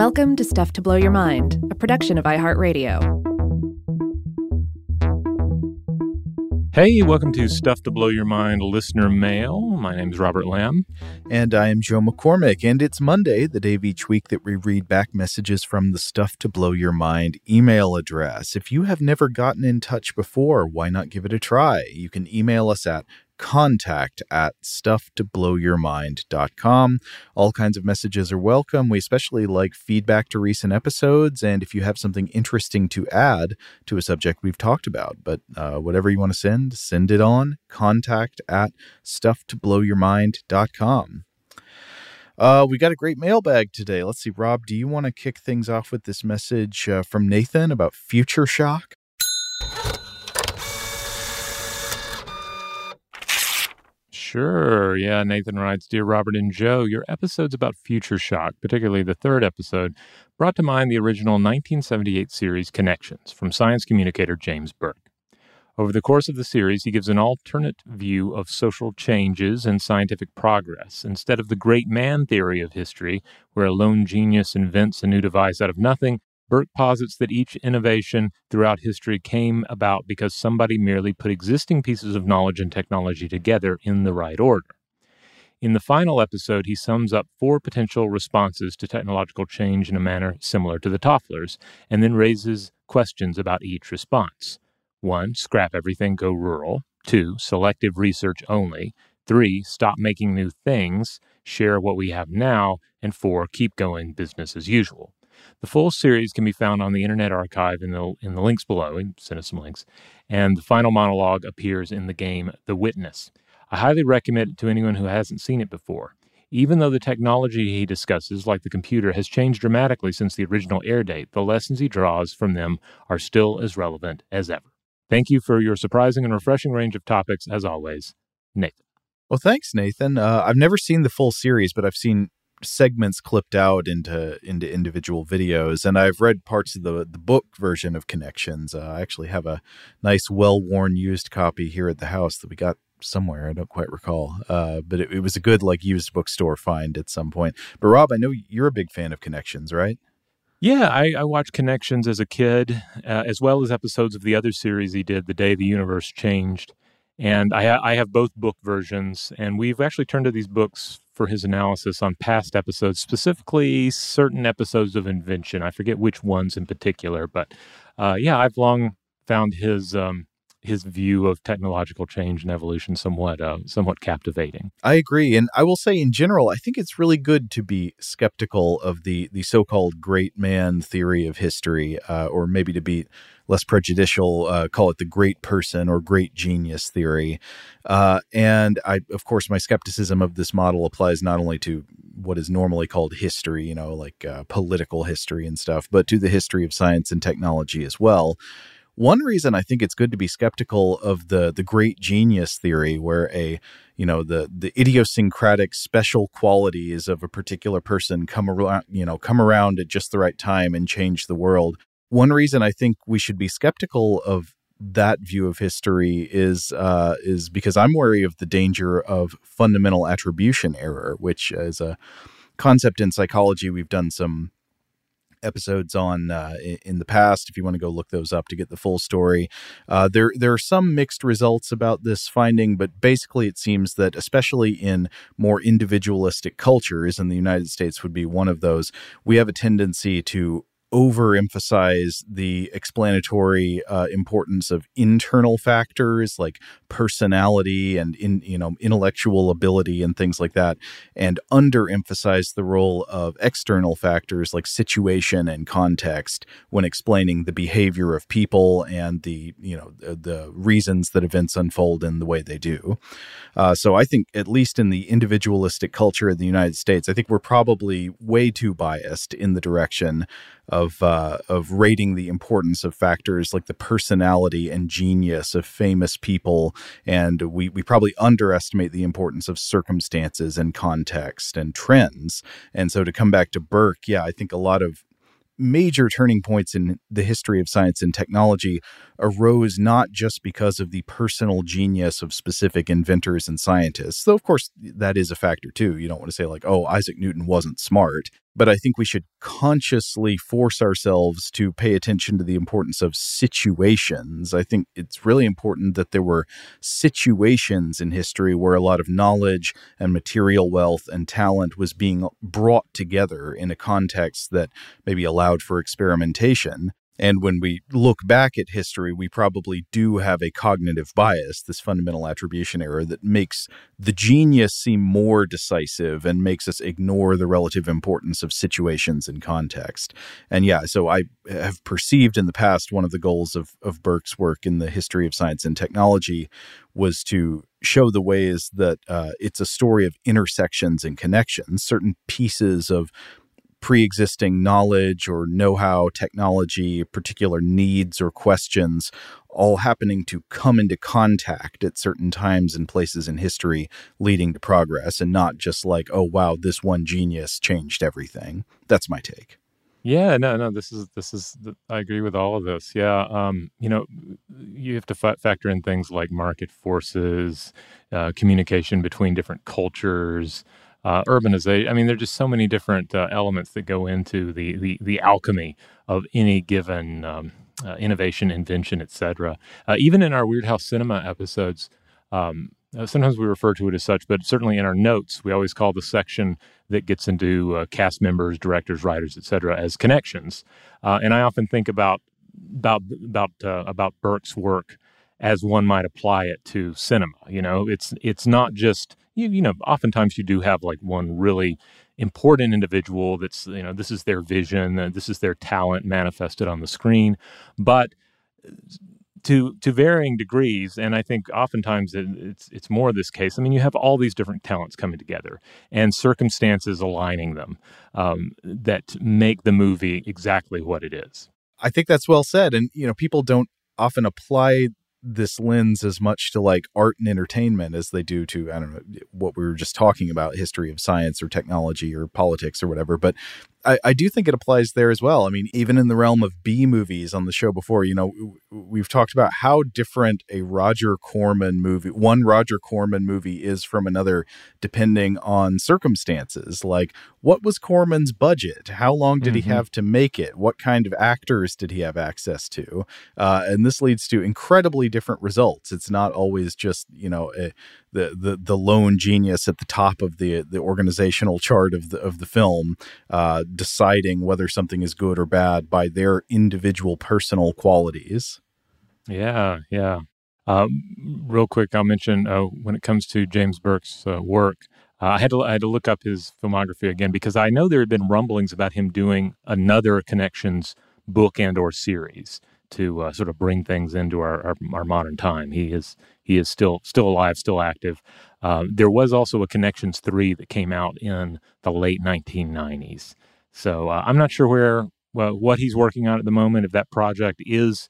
Welcome to Stuff to Blow Your Mind, a production of iHeartRadio. Hey, welcome to Stuff to Blow Your Mind listener mail. My name is Robert Lamb. And I am Joe McCormick, and it's Monday, the day of each week that we read back messages from the Stuff to Blow Your Mind email address. If you have never gotten in touch before, why not give it a try? You can email us at contact at stufftoblowyourmind.com. All kinds of messages are welcome. We especially like feedback to recent episodes and if you have something interesting to add to a subject we've talked about. But uh, whatever you want to send, send it on contact at stufftoblowyourmind.com. Uh, we got a great mailbag today. Let's see, Rob, do you want to kick things off with this message uh, from Nathan about future shock? Sure. Yeah, Nathan writes Dear Robert and Joe, your episodes about Future Shock, particularly the third episode, brought to mind the original 1978 series Connections from science communicator James Burke. Over the course of the series, he gives an alternate view of social changes and scientific progress. Instead of the great man theory of history, where a lone genius invents a new device out of nothing, Burke posits that each innovation throughout history came about because somebody merely put existing pieces of knowledge and technology together in the right order. In the final episode, he sums up four potential responses to technological change in a manner similar to the Tofflers, and then raises questions about each response. One, scrap everything, go rural. Two, selective research only. Three, stop making new things, share what we have now. And four, keep going business as usual. The full series can be found on the Internet Archive in the in the links below. And send us some links. And the final monologue appears in the game The Witness. I highly recommend it to anyone who hasn't seen it before. Even though the technology he discusses, like the computer, has changed dramatically since the original air date, the lessons he draws from them are still as relevant as ever. Thank you for your surprising and refreshing range of topics, as always, Nathan. Well, thanks, Nathan. Uh, I've never seen the full series, but I've seen segments clipped out into into individual videos and i've read parts of the the book version of connections. Uh, i actually have a nice well-worn used copy here at the house that we got somewhere i don't quite recall. Uh, but it, it, was a good like used bookstore find at some point. But rob i know you're a big fan of connections right? Yeah i, I watched connections as a kid uh, as well as episodes of the other series he did the day the universe changed and I, ha- I have both book versions and we've actually turned to these books for his analysis on past episodes, specifically certain episodes of Invention. I forget which ones in particular, but uh, yeah, I've long found his um, his view of technological change and evolution somewhat uh, somewhat captivating. I agree, and I will say in general, I think it's really good to be skeptical of the the so called great man theory of history, uh, or maybe to be less prejudicial, uh, call it the great person or great genius theory. Uh, and I, of course, my skepticism of this model applies not only to what is normally called history, you know, like uh, political history and stuff, but to the history of science and technology as well. One reason I think it's good to be skeptical of the the great genius theory, where a you know the the idiosyncratic special qualities of a particular person come around you know come around at just the right time and change the world. One reason I think we should be skeptical of that view of history is uh, is because I'm wary of the danger of fundamental attribution error, which is a concept in psychology we've done some episodes on uh, in the past. If you want to go look those up to get the full story, uh, there there are some mixed results about this finding, but basically it seems that especially in more individualistic cultures, and the United States would be one of those, we have a tendency to overemphasize the explanatory uh, importance of internal factors like personality and in you know intellectual ability and things like that and underemphasize the role of external factors like situation and context when explaining the behavior of people and the you know the, the reasons that events unfold in the way they do. Uh, so i think at least in the individualistic culture in the united states i think we're probably way too biased in the direction of uh, of rating the importance of factors like the personality and genius of famous people, and we we probably underestimate the importance of circumstances and context and trends. And so to come back to Burke, yeah, I think a lot of major turning points in the history of science and technology arose not just because of the personal genius of specific inventors and scientists, though, of course, that is a factor too. You don't want to say, like, oh, Isaac Newton wasn't smart but I think we should consciously force ourselves to pay attention to the importance of situations. I think it's really important that there were situations in history where a lot of knowledge and material wealth and talent was being brought together in a context that maybe allowed for experimentation. And when we look back at history, we probably do have a cognitive bias, this fundamental attribution error that makes the genius seem more decisive and makes us ignore the relative importance of situations and context. And yeah, so I have perceived in the past one of the goals of, of Burke's work in the history of science and technology was to show the ways that uh, it's a story of intersections and connections, certain pieces of pre existing knowledge or know how, technology, particular needs or questions, all happening to come into contact at certain times and places in history, leading to progress, and not just like, oh, wow, this one genius changed everything. That's my take. Yeah, no, no. This is this is. I agree with all of this. Yeah, um, you know, you have to factor in things like market forces, uh, communication between different cultures, uh, urbanization. I mean, there's just so many different uh, elements that go into the the, the alchemy of any given um, uh, innovation, invention, etc. Uh, even in our Weirdhouse Cinema episodes, um, uh, sometimes we refer to it as such, but certainly in our notes, we always call the section that gets into uh, cast members, directors, writers, etc. as connections. and I often think about about about about Burke's work as one might apply it to cinema. You know, it's it's not just you, you know, oftentimes you do have like one really important individual that's, you know, this is their vision, uh, this is their talent manifested on the screen. But to to varying degrees, and I think oftentimes it's it's more this case. I mean, you have all these different talents coming together and circumstances aligning them um, that make the movie exactly what it is. I think that's well said, and you know, people don't often apply this lens as much to like art and entertainment as they do to I don't know what we were just talking about history of science or technology or politics or whatever but I, I do think it applies there as well. I mean, even in the realm of B movies on the show before, you know, we've talked about how different a Roger Corman movie, one Roger Corman movie is from another, depending on circumstances. Like, what was Corman's budget? How long did mm-hmm. he have to make it? What kind of actors did he have access to? Uh, and this leads to incredibly different results. It's not always just, you know, a, the the the lone genius at the top of the the organizational chart of the of the film, uh, deciding whether something is good or bad by their individual personal qualities. Yeah, yeah. Um, real quick, I'll mention uh, when it comes to James Burke's uh, work. Uh, I had to I had to look up his filmography again because I know there had been rumblings about him doing another Connections book and or series to uh, sort of bring things into our, our, our modern time. He is he is still still alive, still active. Uh, there was also a Connections three that came out in the late 1990s. So uh, I'm not sure where well, what he's working on at the moment. If that project is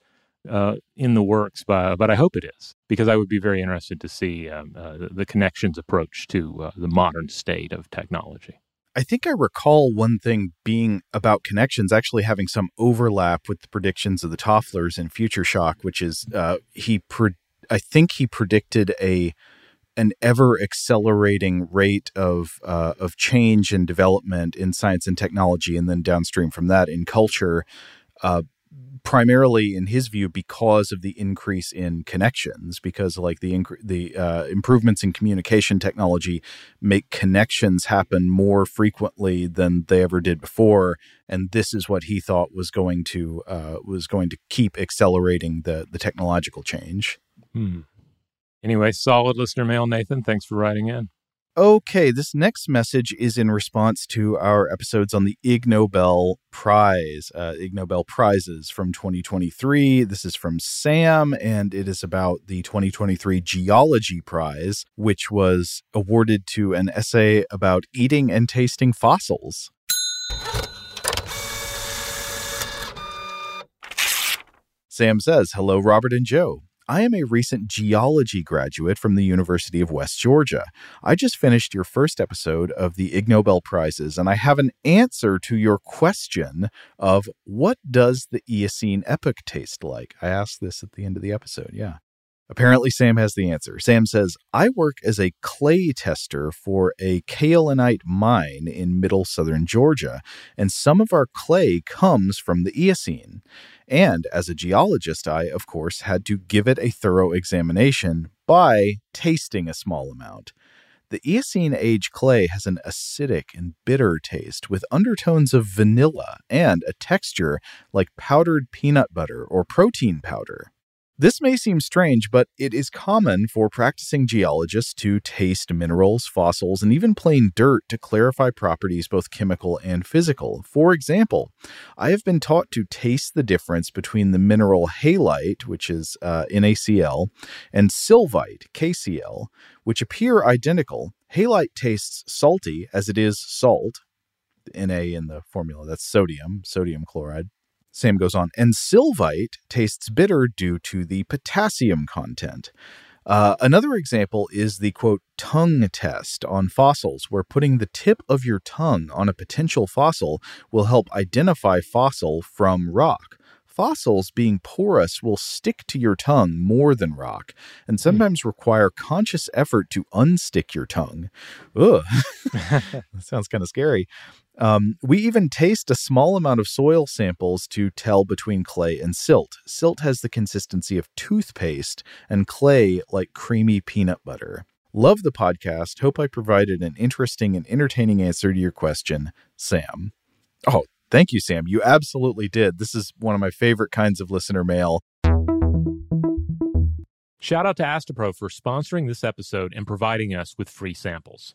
uh, in the works, but, but I hope it is because I would be very interested to see um, uh, the, connections approach to uh, the modern state of technology. I think I recall one thing being about connections actually having some overlap with the predictions of the Tofflers in Future Shock, which is uh, he. Pre- I think he predicted a an ever accelerating rate of uh, of change and development in science and technology, and then downstream from that in culture. Uh, primarily in his view because of the increase in connections because like the inc- the uh, improvements in communication technology make connections happen more frequently than they ever did before and this is what he thought was going to uh, was going to keep accelerating the the technological change hmm. Anyway solid listener mail nathan thanks for writing in Okay, this next message is in response to our episodes on the Ig Nobel Prize, uh, Ig Nobel Prizes from 2023. This is from Sam, and it is about the 2023 Geology Prize, which was awarded to an essay about eating and tasting fossils. Sam says, Hello, Robert and Joe. I am a recent geology graduate from the University of West Georgia. I just finished your first episode of the Ig Nobel Prizes, and I have an answer to your question of what does the Eocene epoch taste like? I asked this at the end of the episode. Yeah. Apparently, Sam has the answer. Sam says, I work as a clay tester for a kaolinite mine in middle southern Georgia, and some of our clay comes from the Eocene. And as a geologist, I, of course, had to give it a thorough examination by tasting a small amount. The Eocene age clay has an acidic and bitter taste with undertones of vanilla and a texture like powdered peanut butter or protein powder. This may seem strange, but it is common for practicing geologists to taste minerals, fossils, and even plain dirt to clarify properties both chemical and physical. For example, I have been taught to taste the difference between the mineral halite, which is uh, NaCl, and sylvite, KCl, which appear identical. Halite tastes salty as it is salt, Na in the formula, that's sodium, sodium chloride. Sam goes on, and sylvite tastes bitter due to the potassium content. Uh, another example is the quote tongue test on fossils, where putting the tip of your tongue on a potential fossil will help identify fossil from rock. Fossils, being porous, will stick to your tongue more than rock, and hmm. sometimes require conscious effort to unstick your tongue. Ugh, that sounds kind of scary. Um, we even taste a small amount of soil samples to tell between clay and silt. Silt has the consistency of toothpaste, and clay like creamy peanut butter. Love the podcast. Hope I provided an interesting and entertaining answer to your question, Sam. Oh, thank you, Sam. You absolutely did. This is one of my favorite kinds of listener mail. Shout out to Astepro for sponsoring this episode and providing us with free samples.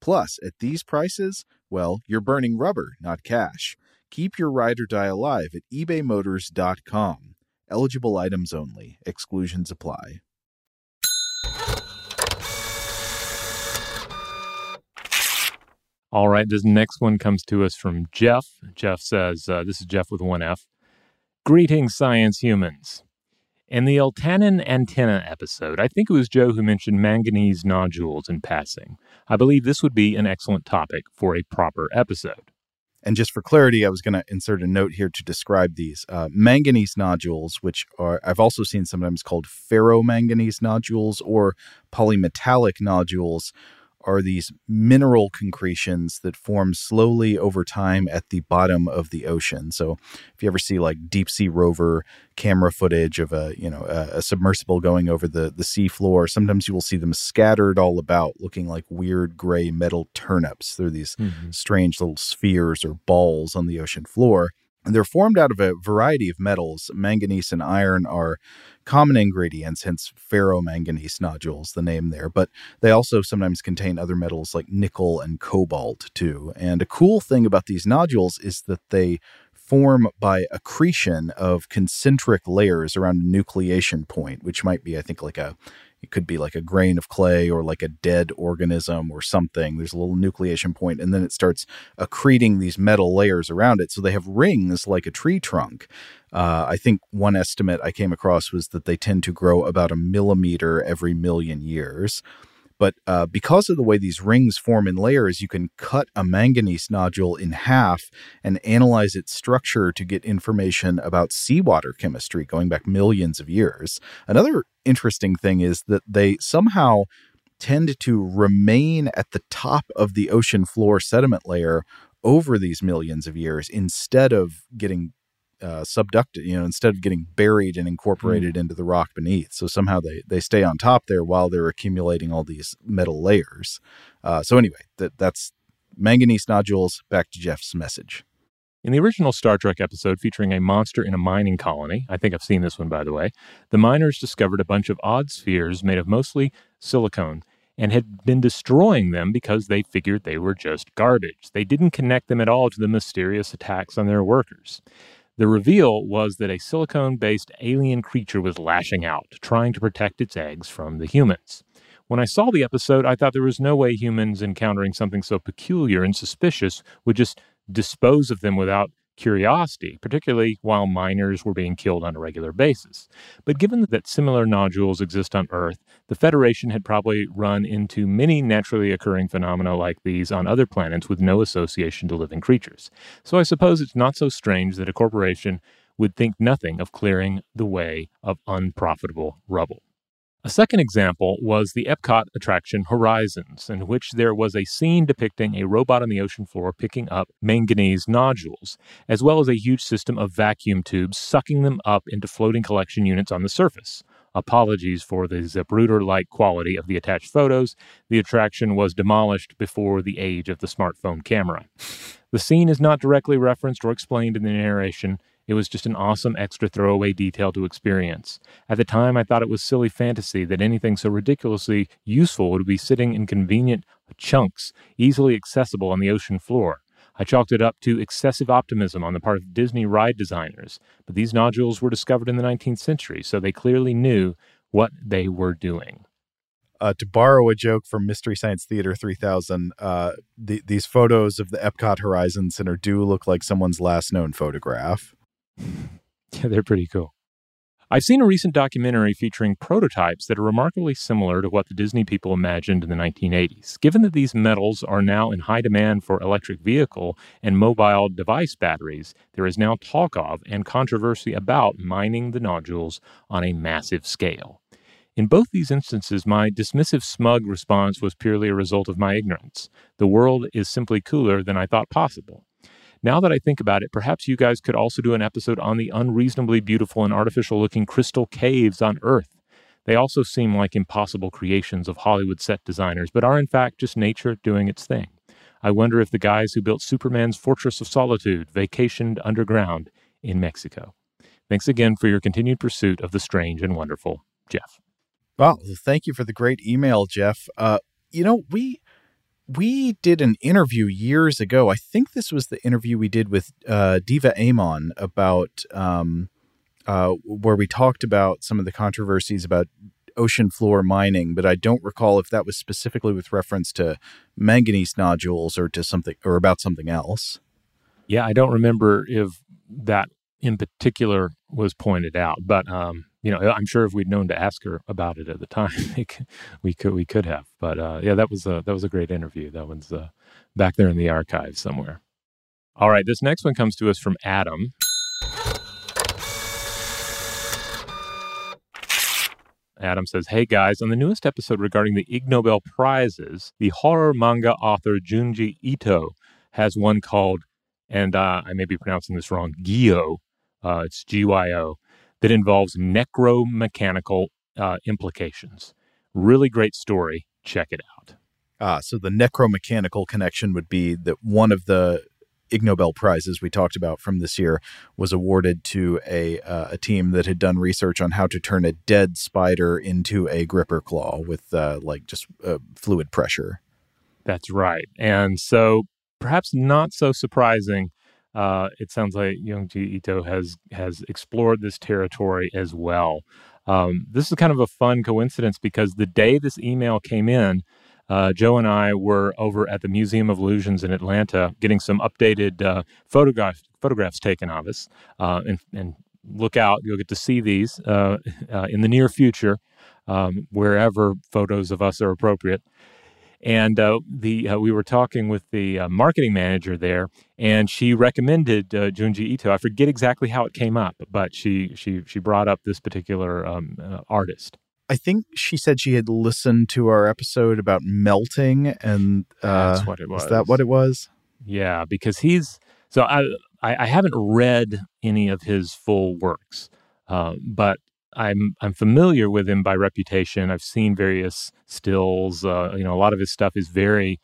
Plus, at these prices, well, you're burning rubber, not cash. Keep your ride or die alive at ebaymotors.com. Eligible items only, exclusions apply. All right, this next one comes to us from Jeff. Jeff says, uh, This is Jeff with one F. Greetings, science humans. In the Eltanin antenna episode, I think it was Joe who mentioned manganese nodules in passing. I believe this would be an excellent topic for a proper episode. And just for clarity, I was going to insert a note here to describe these uh, manganese nodules, which are I've also seen sometimes called ferromanganese nodules or polymetallic nodules, are these mineral concretions that form slowly over time at the bottom of the ocean. So if you ever see like deep sea rover camera footage of a, you know, a, a submersible going over the the sea floor, sometimes you will see them scattered all about looking like weird gray metal turnips. They're these mm-hmm. strange little spheres or balls on the ocean floor. And they're formed out of a variety of metals. Manganese and iron are common ingredients, hence ferromanganese nodules, the name there. But they also sometimes contain other metals like nickel and cobalt, too. And a cool thing about these nodules is that they form by accretion of concentric layers around a nucleation point, which might be, I think, like a it could be like a grain of clay or like a dead organism or something. There's a little nucleation point, and then it starts accreting these metal layers around it. So they have rings like a tree trunk. Uh, I think one estimate I came across was that they tend to grow about a millimeter every million years. But uh, because of the way these rings form in layers, you can cut a manganese nodule in half and analyze its structure to get information about seawater chemistry going back millions of years. Another interesting thing is that they somehow tend to remain at the top of the ocean floor sediment layer over these millions of years instead of getting uh, subducted, you know, instead of getting buried and incorporated mm. into the rock beneath. So somehow they they stay on top there while they're accumulating all these metal layers. Uh, so anyway, that that's manganese nodules. Back to Jeff's message. In the original Star Trek episode featuring a monster in a mining colony, I think I've seen this one by the way, the miners discovered a bunch of odd spheres made of mostly silicone and had been destroying them because they figured they were just garbage. They didn't connect them at all to the mysterious attacks on their workers. The reveal was that a silicone based alien creature was lashing out, trying to protect its eggs from the humans. When I saw the episode, I thought there was no way humans encountering something so peculiar and suspicious would just dispose of them without curiosity, particularly while miners were being killed on a regular basis. But given that similar nodules exist on Earth, the Federation had probably run into many naturally occurring phenomena like these on other planets with no association to living creatures. So I suppose it's not so strange that a corporation would think nothing of clearing the way of unprofitable rubble. A second example was the Epcot attraction Horizons, in which there was a scene depicting a robot on the ocean floor picking up manganese nodules, as well as a huge system of vacuum tubes sucking them up into floating collection units on the surface. Apologies for the Zapruder like quality of the attached photos. The attraction was demolished before the age of the smartphone camera. The scene is not directly referenced or explained in the narration, it was just an awesome extra throwaway detail to experience. At the time, I thought it was silly fantasy that anything so ridiculously useful would be sitting in convenient chunks, easily accessible on the ocean floor. I chalked it up to excessive optimism on the part of Disney ride designers, but these nodules were discovered in the 19th century, so they clearly knew what they were doing. Uh, to borrow a joke from Mystery Science Theater 3000, uh, the, these photos of the Epcot Horizon Center do look like someone's last known photograph. Yeah, they're pretty cool. I've seen a recent documentary featuring prototypes that are remarkably similar to what the Disney people imagined in the 1980s. Given that these metals are now in high demand for electric vehicle and mobile device batteries, there is now talk of and controversy about mining the nodules on a massive scale. In both these instances, my dismissive, smug response was purely a result of my ignorance. The world is simply cooler than I thought possible. Now that I think about it, perhaps you guys could also do an episode on the unreasonably beautiful and artificial looking crystal caves on Earth. They also seem like impossible creations of Hollywood set designers, but are in fact just nature doing its thing. I wonder if the guys who built Superman's Fortress of Solitude vacationed underground in Mexico. Thanks again for your continued pursuit of the strange and wonderful, Jeff. Well, thank you for the great email, Jeff. Uh, you know, we we did an interview years ago. I think this was the interview we did with uh, Diva Amon about um, uh, where we talked about some of the controversies about ocean floor mining, but I don't recall if that was specifically with reference to manganese nodules or to something or about something else. Yeah, I don't remember if that in particular was pointed out, but um, you know, I'm sure if we'd known to ask her about it at the time, we could we could have. But uh, yeah, that was a that was a great interview. That one's uh, back there in the archives somewhere. All right, this next one comes to us from Adam. Adam says, Hey guys, on the newest episode regarding the Ig Nobel Prizes, the horror manga author Junji Ito has one called, and uh, I may be pronouncing this wrong, Gyo. Uh, it's G Y O that involves necromechanical uh, implications. Really great story. Check it out. Ah, so the necromechanical connection would be that one of the Ig Nobel prizes we talked about from this year was awarded to a uh, a team that had done research on how to turn a dead spider into a gripper claw with uh, like just uh, fluid pressure. That's right, and so perhaps not so surprising uh, it sounds like Junji Ito has has explored this territory as well. Um, this is kind of a fun coincidence because the day this email came in, uh, Joe and I were over at the Museum of Illusions in Atlanta getting some updated uh, photographs photographs taken of us. Uh, and, and, look out, you'll get to see these uh, uh, in the near future, um, wherever photos of us are appropriate. And uh, the uh, we were talking with the uh, marketing manager there, and she recommended uh, Junji Ito. I forget exactly how it came up, but she she she brought up this particular um, uh, artist. I think she said she had listened to our episode about melting, and uh, that's what it was. Is that what it was? Yeah, because he's so I I, I haven't read any of his full works, but I'm I'm familiar with him by reputation. I've seen various stills. Uh, you know, a lot of his stuff is very,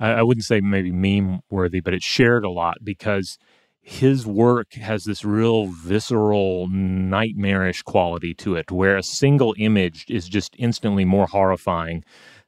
I, I wouldn't say maybe meme worthy, but it's shared a lot because his work has this real visceral, nightmarish quality to it, where a single image is just instantly more horrifying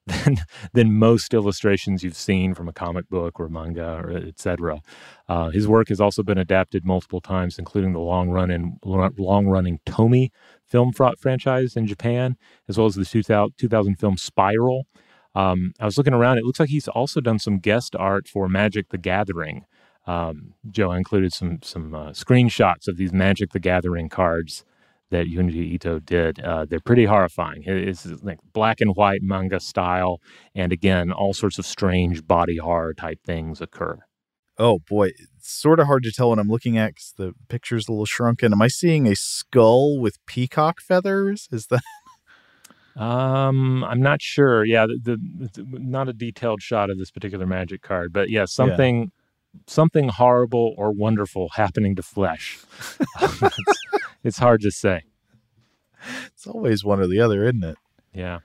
than than most illustrations you've seen from a comic book or manga or etc. Uh, his work has also been adapted multiple times, including the long run and long running Tomie film franchise in Japan, as well as the 2000, 2000 film Spiral. Um, I was looking around; it looks like he's also done some guest art for Magic: The Gathering. Um, Joe included some some uh, screenshots of these Magic: The Gathering cards that Junji Ito did. Uh, they're pretty horrifying. It's like black and white manga style, and again, all sorts of strange body horror type things occur. Oh boy, it's sort of hard to tell what I'm looking at because the picture's a little shrunken. Am I seeing a skull with peacock feathers? Is that? Um, I'm not sure. Yeah, the, the, the, not a detailed shot of this particular magic card, but yeah, something. Yeah something horrible or wonderful happening to flesh. it's, hard to say. It's always one or the other, isn't it? Yeah.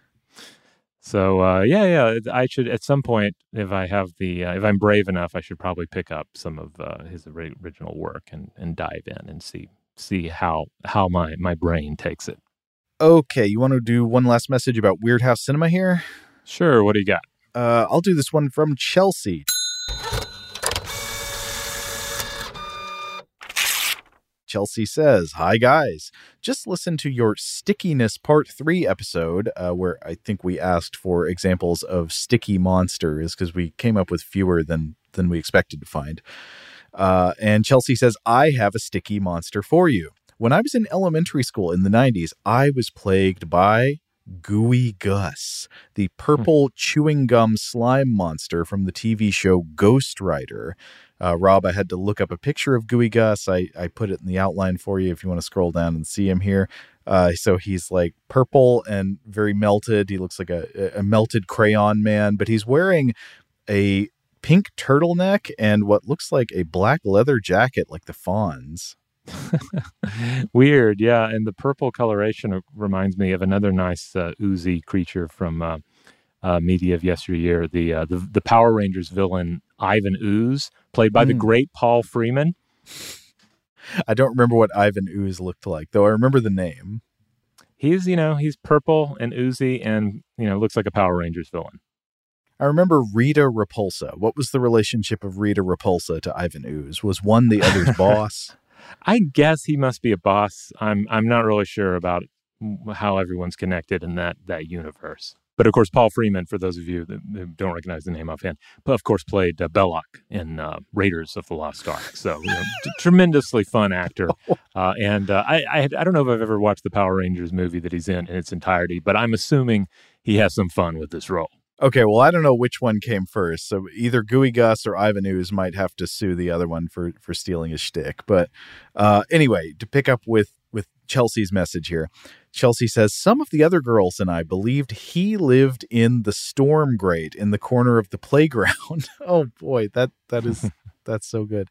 So uh, yeah, yeah. I should at some point, if I have the, uh, if I'm brave enough, I should probably pick up some of uh, his original work and, and dive in and see see how how my my brain takes it. Okay, you want to do one last message about Weirdhouse Cinema here? Sure. What do you got? Uh, I'll do this one from Chelsea. Chelsea says, Hi, guys. Just listen to your stickiness part three episode, uh, where I think we asked for examples of sticky monsters because we came up with fewer than, than we expected to find. Uh, and Chelsea says, I have a sticky monster for you. When I was in elementary school in the 90s, I was plagued by Gooey Gus, the purple chewing gum slime monster from the TV show Ghostwriter. Uh, Rob, I had to look up a picture of Gooey Gus. I, I put it in the outline for you if you want to scroll down and see him here. Uh, so he's like purple and very melted. He looks like a, a melted crayon man, but he's wearing a pink turtleneck and what looks like a black leather jacket like the Fonz. Weird, yeah. And the purple coloration reminds me of another nice uh, oozy creature from uh, uh, media of yesteryear. The, uh, the the Power Rangers villain Ivan Ooze, played by mm. the hmm. great Paul Freeman. I don't remember what Ivan Ooze looked like, though. I remember the name. He's you know he's purple and oozy, and you know looks like a Power Rangers villain. I remember Rita Repulsa. What was the relationship of Rita Repulsa to Ivan Ooze? Was one the other's boss? I guess he must be a boss. I'm I'm not really sure about how everyone's connected in that that universe. But of course, Paul Freeman, for those of you that don't recognize the name offhand, but of course played uh, Belloq in uh, Raiders of the Lost Ark. So, you know, t- tremendously fun actor. Uh, and uh, I, I, I don't know if I've ever watched the Power Rangers movie that he's in in its entirety, but I'm assuming he has some fun with this role. Okay, well, I don't know which one came first. So either Gooey Gus or Ivan Ooze might have to sue the other one for for stealing his shtick. But uh, anyway, to pick up with with Chelsea's message here, Chelsea says some of the other girls and I believed he lived in the storm grate in the corner of the playground. oh boy, that that is that's so good.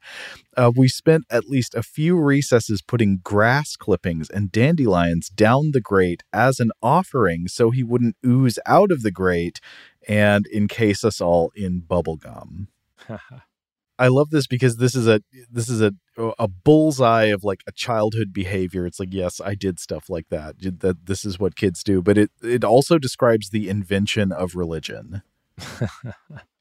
Uh, we spent at least a few recesses putting grass clippings and dandelions down the grate as an offering so he wouldn't ooze out of the grate and encase us all in bubble gum. I love this because this is a this is a a bullseye of like a childhood behavior. It's like yes, I did stuff like that. That this is what kids do, but it it also describes the invention of religion.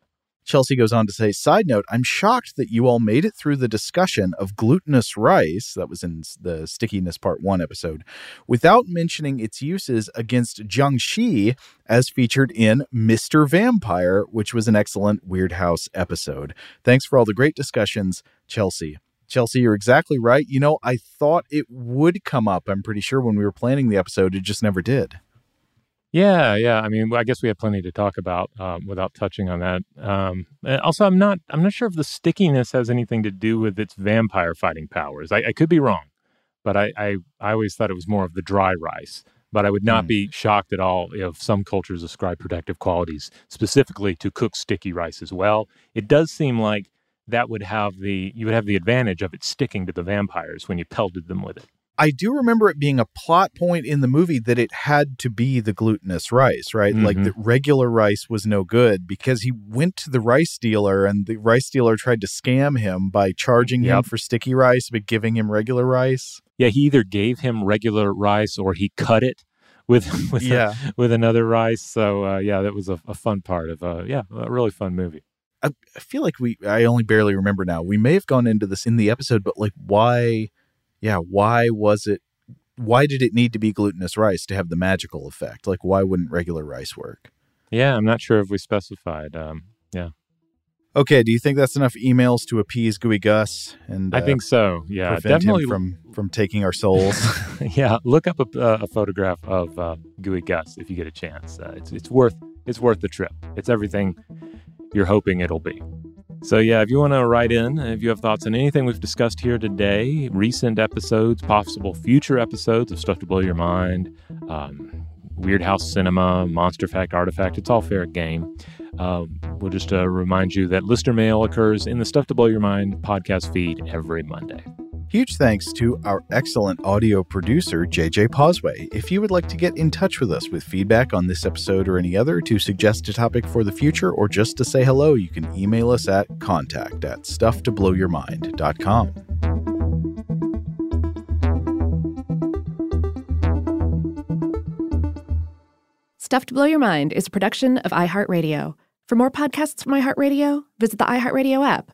Chelsea goes on to say, side note, I'm shocked that you all made it through the discussion of glutinous rice, that was in the Stickiness Part 1 episode, without mentioning its uses against Jiangshi as featured in Mr. Vampire, which was an excellent Weirdhouse episode. Thanks for all the great discussions, Chelsea. Chelsea, you're exactly right. You know, I thought it would come up, I'm pretty sure, when we were planning the episode. It just never did. Yeah, yeah. I mean, I guess we have plenty to talk about um, without touching on that. Um, also, I'm not I'm not sure if the stickiness has anything to do with its vampire fighting powers. I, I could be wrong, but I, I, I always thought it was more of the dry rice. But I would not mm. be shocked at all if some cultures ascribe protective qualities specifically to cooked sticky rice as well. It does seem like that would have the you would have the advantage of it sticking to the vampires when you pelted them with it. I do remember it being a plot point in the movie that it had to be the glutinous rice, right? Mm-hmm. Like the regular rice was no good because he went to the rice dealer and the rice dealer tried to scam him by charging yep. him for sticky rice but giving him regular rice. Yeah, he either gave him regular rice or he cut it with with yeah. a, with another rice. So uh, yeah, that was a, a fun part of uh yeah, a really fun movie. I, I feel like we I only barely remember now. We may have gone into this in the episode, but like why yeah, why was it why did it need to be glutinous rice to have the magical effect? Like why wouldn't regular rice work? Yeah, I'm not sure if we specified. Um, yeah. Okay, do you think that's enough emails to appease Gooey Gus? And I think uh, so. Yeah, definitely from from taking our souls. yeah, look up a, uh, a photograph of uh, Gooey Gus if you get a chance. Uh, it's it's worth it's worth the trip. It's everything you're hoping it'll be. So, yeah, if you want to write in, if you have thoughts on anything we've discussed here today, recent episodes, possible future episodes of Stuff to Blow Your Mind, um, Weirdhouse Cinema, Monster Fact, Artifact, it's all fair game. Uh, we'll just uh, remind you that listener mail occurs in the Stuff to Blow Your Mind podcast feed every Monday. Huge thanks to our excellent audio producer, JJ Posway. If you would like to get in touch with us with feedback on this episode or any other, to suggest a topic for the future, or just to say hello, you can email us at contact at stufftoblowyourmind.com. Stuff to Blow Your Mind is a production of iHeartRadio. For more podcasts from iHeartRadio, visit the iHeartRadio app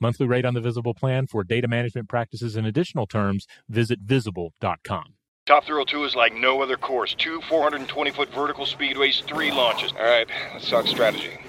Monthly rate on the Visible plan for data management practices and additional terms, visit visible.com. Top Thrill 2 is like no other course. Two 420 foot vertical speedways, three launches. All right, let's talk strategy.